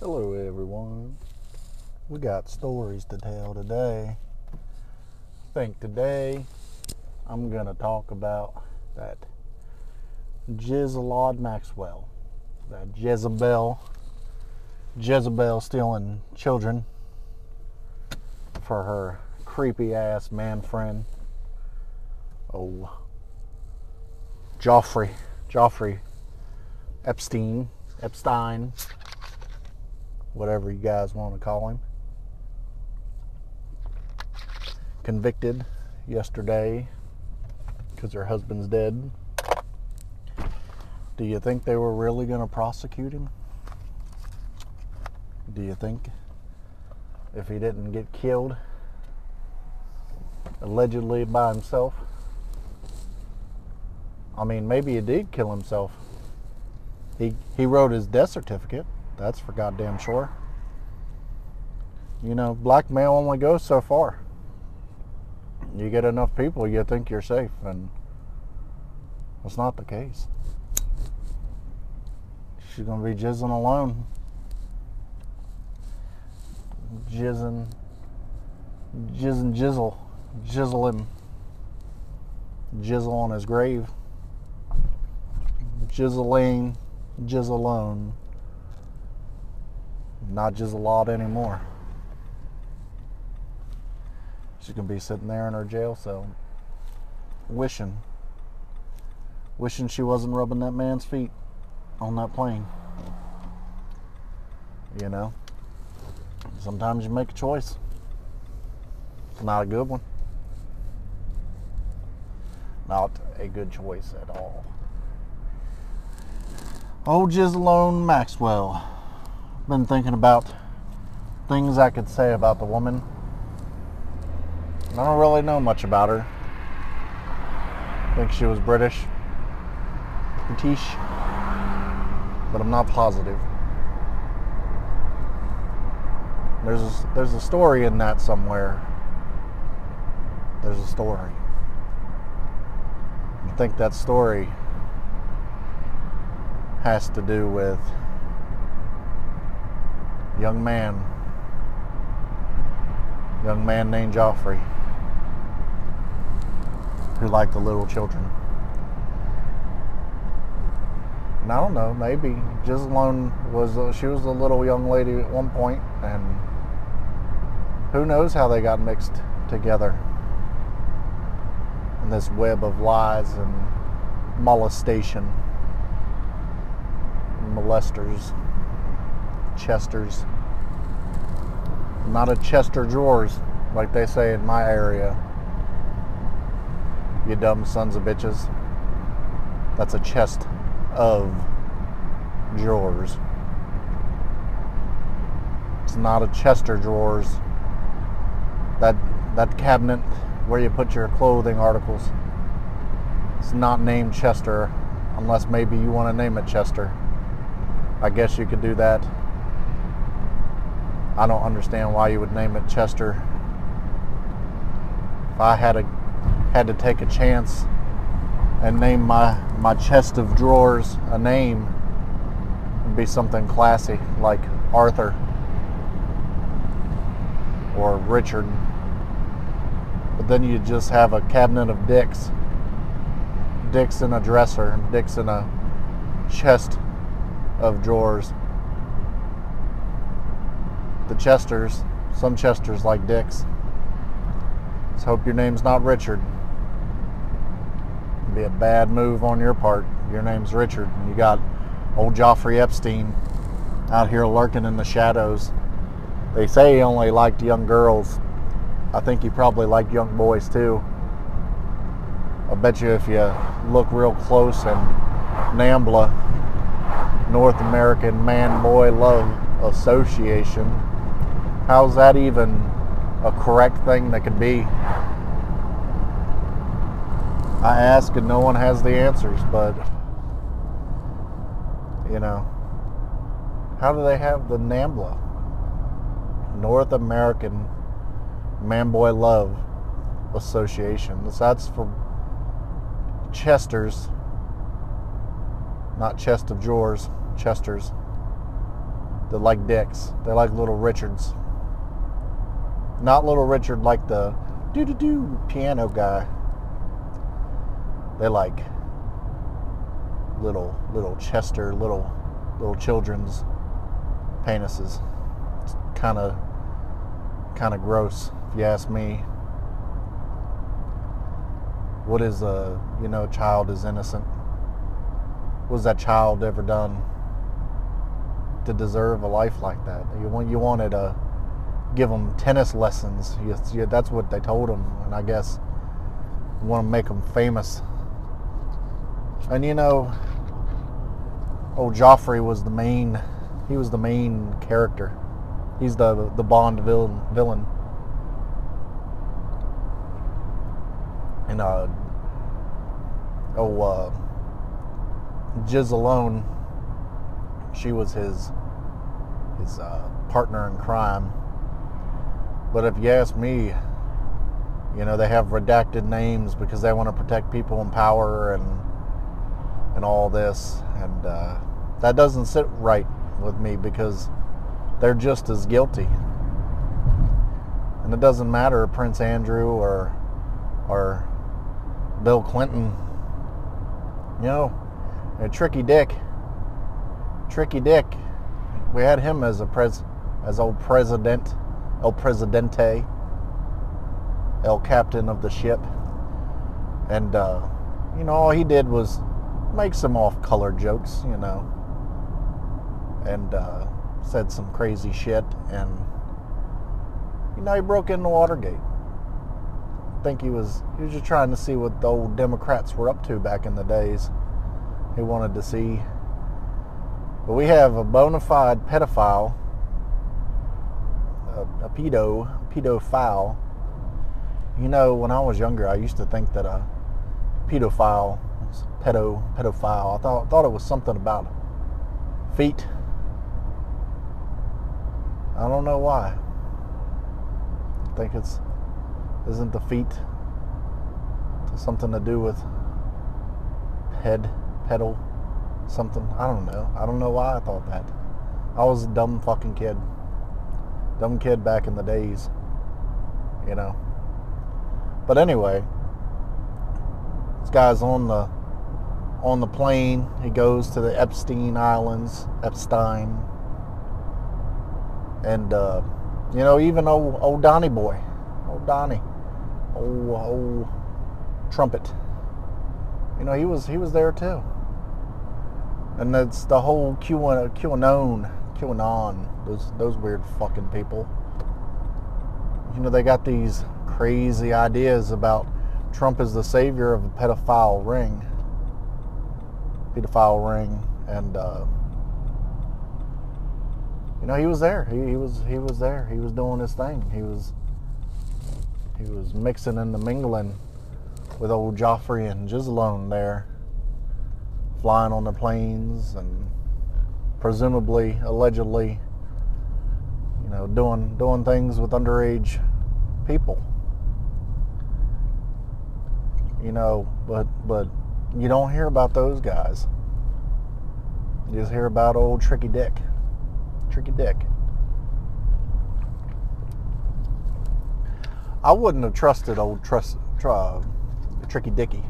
Hello, everyone. We got stories to tell today. I think today I'm going to talk about that Jezalod Maxwell, that Jezebel, Jezebel stealing children for her creepy ass man friend. Oh, Joffrey, Joffrey Epstein, Epstein, whatever you guys want to call him. Convicted yesterday because her husband's dead. Do you think they were really going to prosecute him? Do you think if he didn't get killed allegedly by himself? I mean, maybe he did kill himself. He he wrote his death certificate. That's for goddamn sure. You know, blackmail only goes so far. You get enough people, you think you're safe, and that's not the case. She's gonna be jizzing alone. Jizzing, jizzing, jizzle, jizzle him, jizzle on his grave. Jizzling, jizzalone. Not just a lot anymore. She's gonna be sitting there in her jail cell, wishing, wishing she wasn't rubbing that man's feet on that plane. You know, sometimes you make a choice. It's not a good one. Not a good choice at all. Oh, Old Jizzalone Maxwell. Been thinking about things I could say about the woman. I don't really know much about her. I think she was British. British. But I'm not positive. There's a, there's a story in that somewhere. There's a story. I think that story has to do with young man. Young man named Joffrey. Who liked the little children. And I don't know, maybe Gislone was a, she was a little young lady at one point and who knows how they got mixed together. In this web of lies and molestation molesters, chesters. Not a chester drawers, like they say in my area. You dumb sons of bitches. That's a chest of drawers. It's not a chester drawers. That that cabinet where you put your clothing articles. It's not named Chester unless maybe you want to name it Chester. I guess you could do that. I don't understand why you would name it Chester. If I had a had to take a chance and name my my chest of drawers a name, it'd be something classy like Arthur or Richard. But then you just have a cabinet of dicks. Dicks in a dresser, dicks in a chest of drawers. The Chesters, some Chesters like dicks. Let's hope your name's not Richard. It'd be a bad move on your part. Your name's Richard. You got old Joffrey Epstein out here lurking in the shadows. They say he only liked young girls. I think he probably liked young boys too. I bet you if you look real close and NAMBLA, North American Man Boy Love Association. How's that even a correct thing that could be? I ask and no one has the answers, but you know, how do they have the NAMBLA? North American Man Boy Love Association. That's for Chester's, not chest of drawers. Chester's. They're like dicks. They're like little Richards. Not little Richard like the doo doo doo piano guy. They're like little little Chester, little little children's penises. It's kind of kind of gross, if you ask me. What is a you know child is innocent? Was that child ever done to deserve a life like that? You want you wanted to give them tennis lessons. Yeah, that's what they told them, and I guess want to make them famous. And you know, old Joffrey was the main. He was the main character. He's the the Bond villain. Villain. And uh, oh, uh, Jiz alone. She was his his uh, partner in crime. But if you ask me, you know, they have redacted names because they want to protect people in power and and all this, and uh, that doesn't sit right with me because they're just as guilty. And it doesn't matter Prince Andrew or or Bill Clinton. You know, a tricky dick. Tricky dick. We had him as a pres as old president, El Presidente, El Captain of the ship. And uh, you know, all he did was make some off-color jokes, you know, and uh, said some crazy shit, and you know, he broke into the Watergate. I think he was he was just trying to see what the old Democrats were up to back in the days. He wanted to see. But we have a bona fide pedophile, a, a pedo, pedophile. You know, when I was younger, I used to think that a pedophile pedo, pedophile. I thought thought it was something about feet. I don't know why. I think it's isn't the feet something to do with head, pedal, something? I don't know. I don't know why I thought that. I was a dumb fucking kid. Dumb kid back in the days. You know. But anyway, this guy's on the on the plane. He goes to the Epstein Islands, Epstein, and uh, you know even old old Donnie boy, old Donnie, old old trumpet. You know he was he was there too. And that's the whole QAnon, QAnon, those those weird fucking people. You know they got these crazy ideas about Trump is the savior of a pedophile ring, pedophile ring, and uh, you know he was there. He, he was he was there. He was doing his thing. He was he was mixing and mingling with old Joffrey and Ghislaine there, flying on the planes and presumably, allegedly, you know, doing doing things with underage people. You know, but but you don't hear about those guys. You just hear about old Tricky Dick. Tricky Dick. I wouldn't have trusted old trust, tr- uh, Tricky Dicky.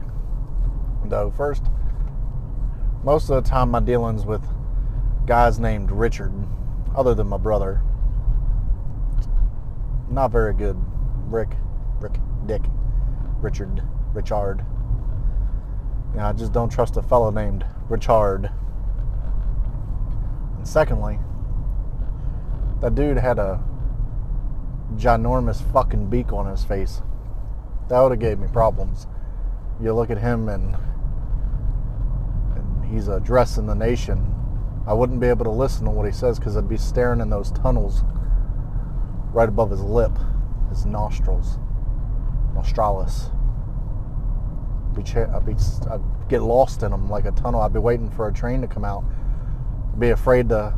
Though first, most of the time my dealings with guys named Richard, other than my brother, not very good. Rick, Rick, Dick, Richard, Richard. You know, I just don't trust a fellow named Richard. And secondly, that dude had a ginormous fucking beak on his face. That would have gave me problems. You look at him and, and he's addressing the nation. I wouldn't be able to listen to what he says because I'd be staring in those tunnels right above his lip, his nostrils, nostralis. I'd, be, I'd, be, I'd get lost in them like a tunnel. I'd be waiting for a train to come out. I'd be afraid to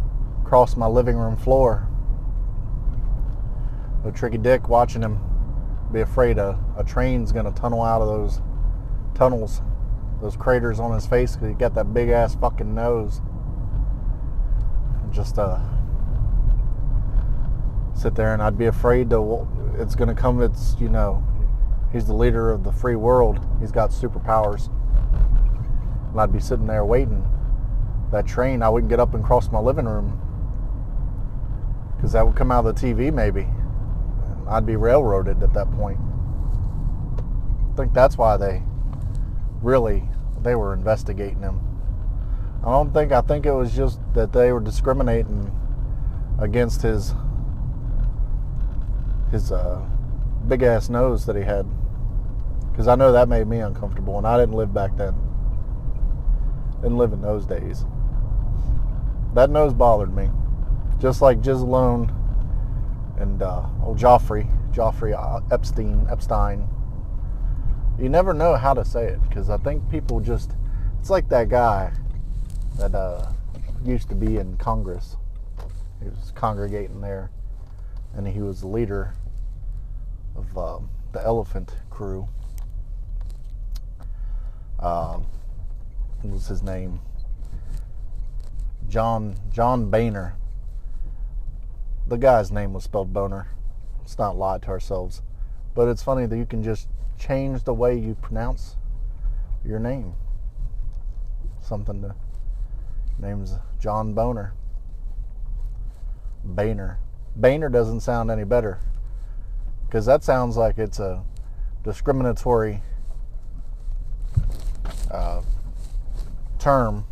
cross my living room floor. A tricky dick watching him be afraid a, a train's gonna tunnel out of those tunnels, those craters on his face because he got that big ass fucking nose. Just uh, sit there and I'd be afraid to. It's going to come. It's you know, he's the leader of the free world. He's got superpowers, and I'd be sitting there waiting. That train, I wouldn't get up and cross my living room because that would come out of the TV maybe. I'd be railroaded at that point. I think that's why they really they were investigating him. I don't think I think it was just that they were discriminating against his his uh, big ass nose that he had because I know that made me uncomfortable and I didn't live back then. Didn't live in those days. That nose bothered me, just like Gislone and uh, old Joffrey, Joffrey uh, Epstein, Epstein. You never know how to say it because I think people just, it's like that guy that uh, used to be in Congress. He was congregating there and he was the leader of uh, the Elephant Crew. Uh, what was his name? John John Boehner. The guy's name was spelled Boner. Let's not lie to ourselves. But it's funny that you can just change the way you pronounce your name. Something to name's John Boner. Boehner. Boehner doesn't sound any better because that sounds like it's a discriminatory uh, term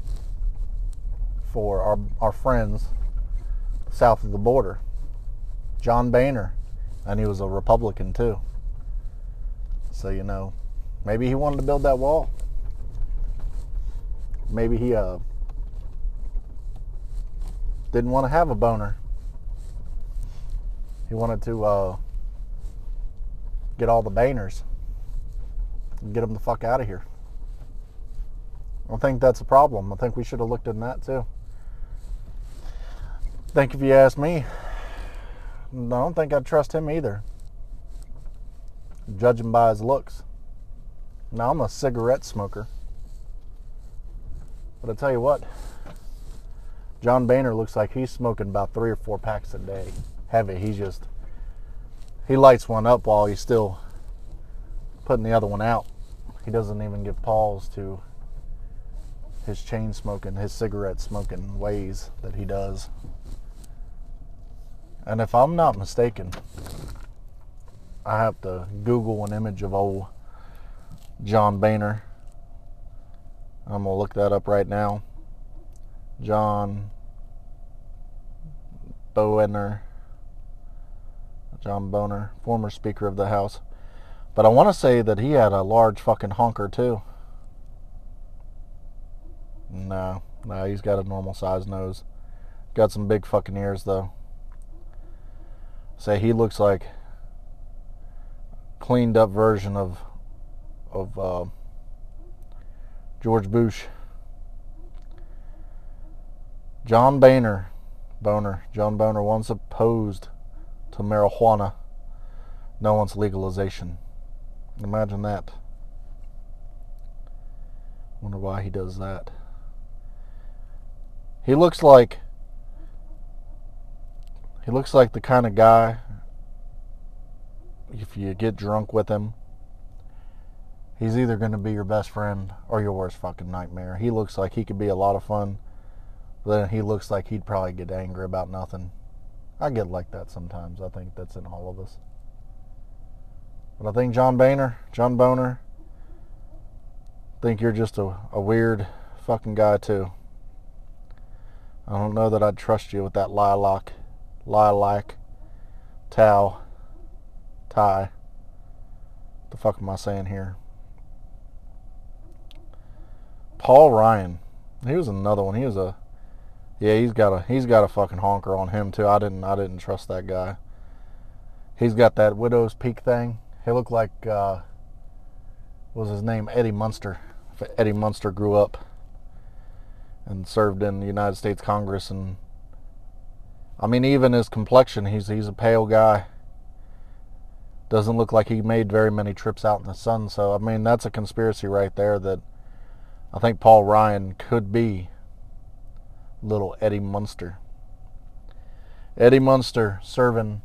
for our, our friends south of the border. John Boehner, and he was a Republican too. So you know, maybe he wanted to build that wall. Maybe he uh, didn't want to have a boner. He wanted to uh, get all the Boehners and get them the fuck out of here. I think that's a problem. I think we should have looked into that too. I think if you ask me, I don't think I'd trust him either. Judging by his looks. Now I'm a cigarette smoker. But I tell you what, John Boehner looks like he's smoking about three or four packs a day. Heavy. He just he lights one up while he's still putting the other one out. He doesn't even give pause to his chain smoking, his cigarette smoking ways that he does. And if I'm not mistaken, I have to Google an image of old John Boehner. I'm gonna look that up right now. John Boehner. John Boner, former Speaker of the House. But I want to say that he had a large fucking honker too. No, no, he's got a normal size nose. Got some big fucking ears though. Say he looks like cleaned up version of of uh, George Bush. John Boehner, Boner, John Boner once opposed to marijuana, no one's legalization. Imagine that. Wonder why he does that. He looks like he looks like the kind of guy if you get drunk with him, he's either going to be your best friend or your worst fucking nightmare. He looks like he could be a lot of fun, then he looks like he'd probably get angry about nothing. I get like that sometimes. I think that's in all of us. But I think John Boehner, John Boner, think you're just a, a weird fucking guy too. I don't know that I'd trust you with that lilac, lilac, towel, tie. What the fuck am I saying here? Paul Ryan. He was another one. He was a yeah, he's got a he's got a fucking honker on him too. I didn't I didn't trust that guy. He's got that widow's peak thing. He looked like uh, was his name Eddie Munster. If Eddie Munster grew up and served in the United States Congress and I mean even his complexion, he's he's a pale guy. Doesn't look like he made very many trips out in the sun, so I mean that's a conspiracy right there that I think Paul Ryan could be little Eddie Munster. Eddie Munster serving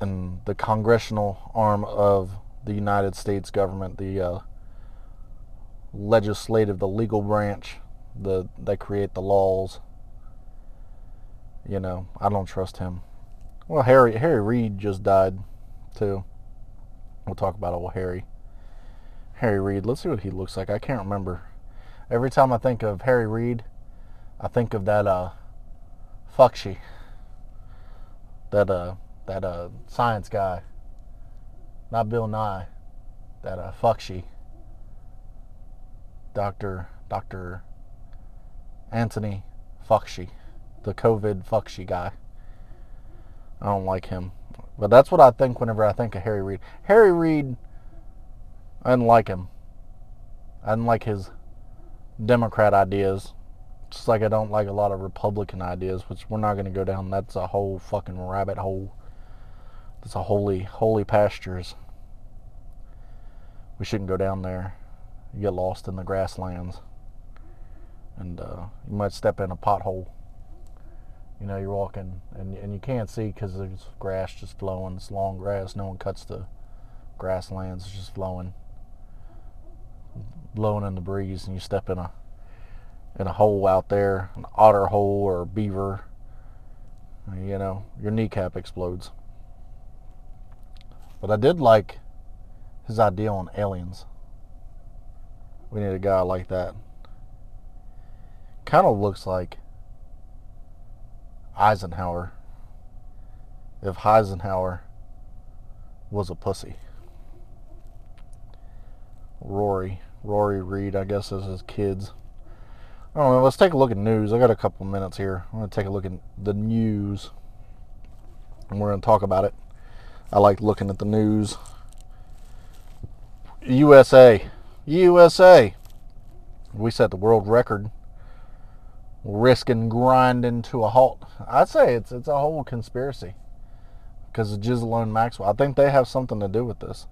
in the congressional arm of the United States government, the uh, legislative, the legal branch, the they create the laws. You know, I don't trust him. Well, Harry Harry Reid just died, too. We'll talk about old Harry. Harry Reid. Let's see what he looks like. I can't remember. Every time I think of Harry Reid, I think of that uh, Fauci. That uh, that uh, science guy. Not Bill Nye. That uh, Fauci. Doctor Doctor Anthony Fauci, the COVID Fauci guy. I don't like him. But that's what I think whenever I think of Harry Reid. Harry Reid, I didn't like him. I didn't like his Democrat ideas. Just like I don't like a lot of Republican ideas, which we're not going to go down. That's a whole fucking rabbit hole. That's a holy, holy pastures. We shouldn't go down there. You get lost in the grasslands. And uh, you might step in a pothole. You know, you're walking and, and you can't see because there's grass just flowing. It's long grass. No one cuts the grasslands. It's just flowing, blowing in the breeze, and you step in a in a hole out there, an otter hole or a beaver. You know, your kneecap explodes. But I did like his idea on aliens. We need a guy like that. Kind of looks like Eisenhower if Eisenhower was a pussy. Rory, Rory Reid, I guess is his kids. I don't know. Let's take a look at news. I got a couple minutes here. I'm going to take a look at the news, and we're going to talk about it. I like looking at the news. USA, USA. We set the world record risking grinding to a halt. I'd say it's it's a whole conspiracy because of Ghislaine Maxwell. I think they have something to do with this.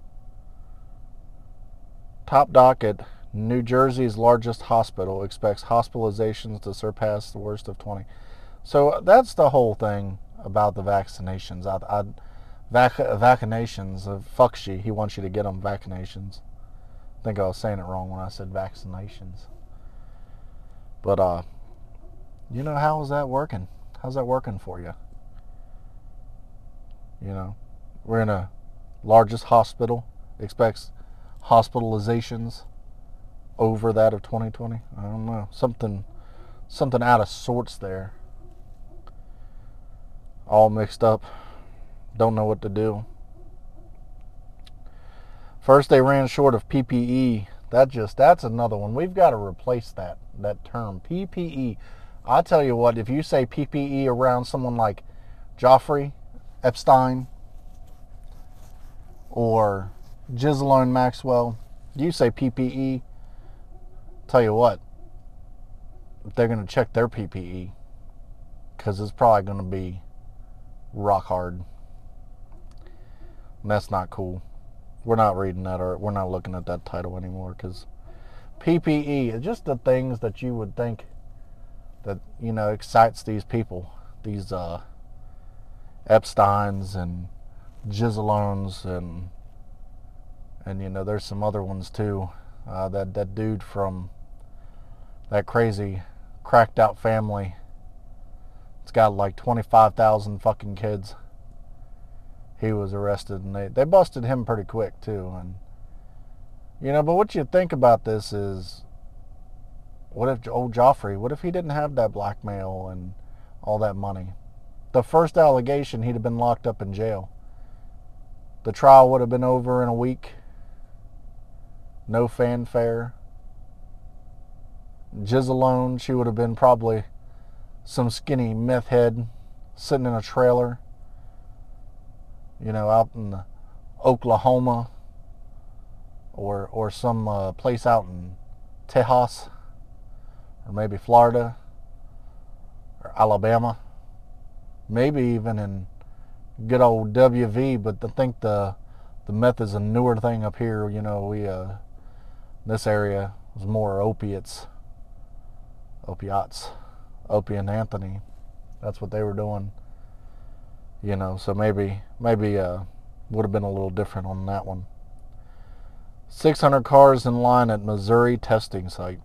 Top doc at New Jersey's largest hospital expects hospitalizations to surpass the worst of 20. So that's the whole thing about the vaccinations. I, I vac, vaccinations. Uh, fuck she. He wants you to get them vaccinations. I think I was saying it wrong when I said vaccinations. But uh, you know, how is that working? How's that working for you? You know, we're in a largest hospital, expects hospitalizations over that of 2020. I don't know. Something something out of sorts there. All mixed up. Don't know what to do. First they ran short of PPE. That just that's another one. We've got to replace that that term PPE. I tell you what, if you say PPE around someone like Joffrey Epstein or Ghislaine Maxwell, you say PPE, tell you what, they're going to check their PPE because it's probably going to be rock hard. And that's not cool. We're not reading that or we're not looking at that title anymore because PPE is just the things that you would think that you know excites these people, these uh, Epstein's and Giselones and and you know there's some other ones too. Uh, that that dude from that crazy cracked out family. It's got like 25,000 fucking kids. He was arrested and they, they busted him pretty quick too. And, you know, but what you think about this is what if old Joffrey, what if he didn't have that blackmail and all that money? The first allegation, he'd have been locked up in jail. The trial would have been over in a week. No fanfare. Giseloane, she would have been probably some skinny meth head sitting in a trailer, you know, out in Oklahoma or or some uh, place out in Tejas or maybe Florida or Alabama, maybe even in good old WV. But I think the the meth is a newer thing up here. You know, we uh, this area was more opiates, opiates, and Anthony. That's what they were doing. You know, so maybe maybe uh, would have been a little different on that one. 600 cars in line at Missouri testing site.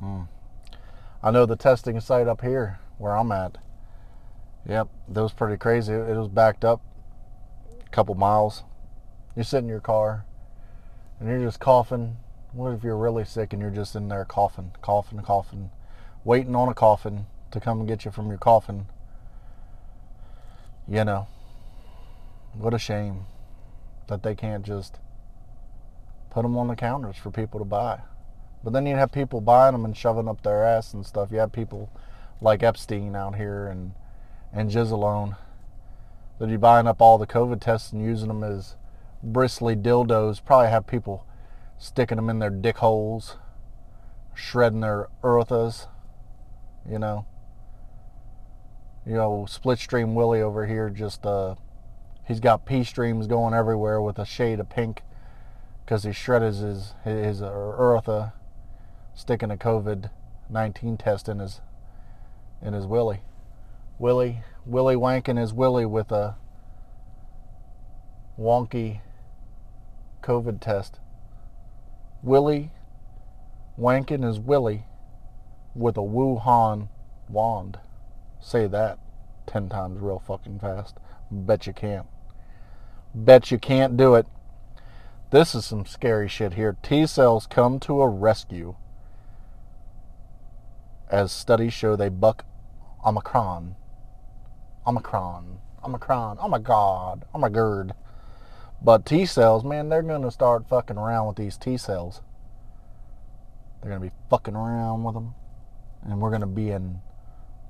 Hmm. I know the testing site up here where I'm at. Yep, that was pretty crazy. It was backed up a couple miles. You sit in your car and you're just coughing. What if you're really sick and you're just in there coughing, coughing, coughing, waiting on a coffin to come and get you from your coffin? You know, what a shame that they can't just put them on the counters for people to buy. But then you'd have people buying them and shoving up their ass and stuff. You have people like Epstein out here and and Jizzalone that you buying up all the COVID tests and using them as bristly dildos. Probably have people sticking them in their dick holes, shredding their earthas, you know. You know, split stream Willie over here just uh he's got pee streams going everywhere with a shade of pink because he shredded his his eartha sticking a COVID nineteen test in his in his willie. Willie Willie wanking his willie with a wonky COVID test. Willie wanking his willie with a Wuhan wand. Say that ten times real fucking fast. Bet you can't. Bet you can't do it. This is some scary shit here. T cells come to a rescue. As studies show, they buck Omicron. Omicron. Omicron. Oh my god. Oh my god. But T cells, man, they're going to start fucking around with these T cells. They're going to be fucking around with them. And we're going to be in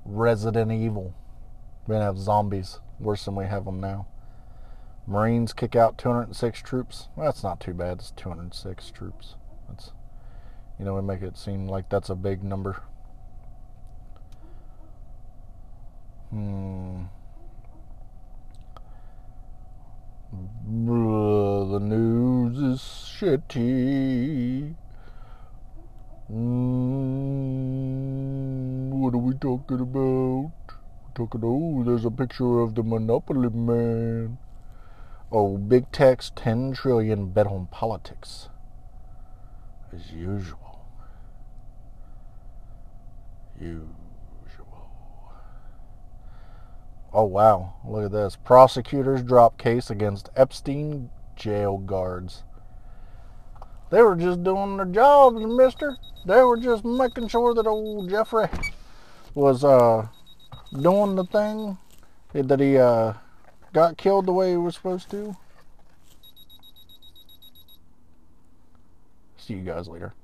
Resident Evil. We're going to have zombies worse than we have them now. Marines kick out 206 troops. Well, that's not too bad. It's 206 troops. That's, you know, we make it seem like that's a big number. Hmm. The news is shitty. Mm, what are we talking about? We're talking, oh, there's a picture of the Monopoly Man. Oh, big text, 10 trillion bet on politics. As usual. Usual. Oh, wow. Look at this. Prosecutors drop case against Epstein jail guards. They were just doing their jobs, mister. They were just making sure that old Jeffrey was uh, doing the thing that he uh, got killed the way he was supposed to. See you guys later.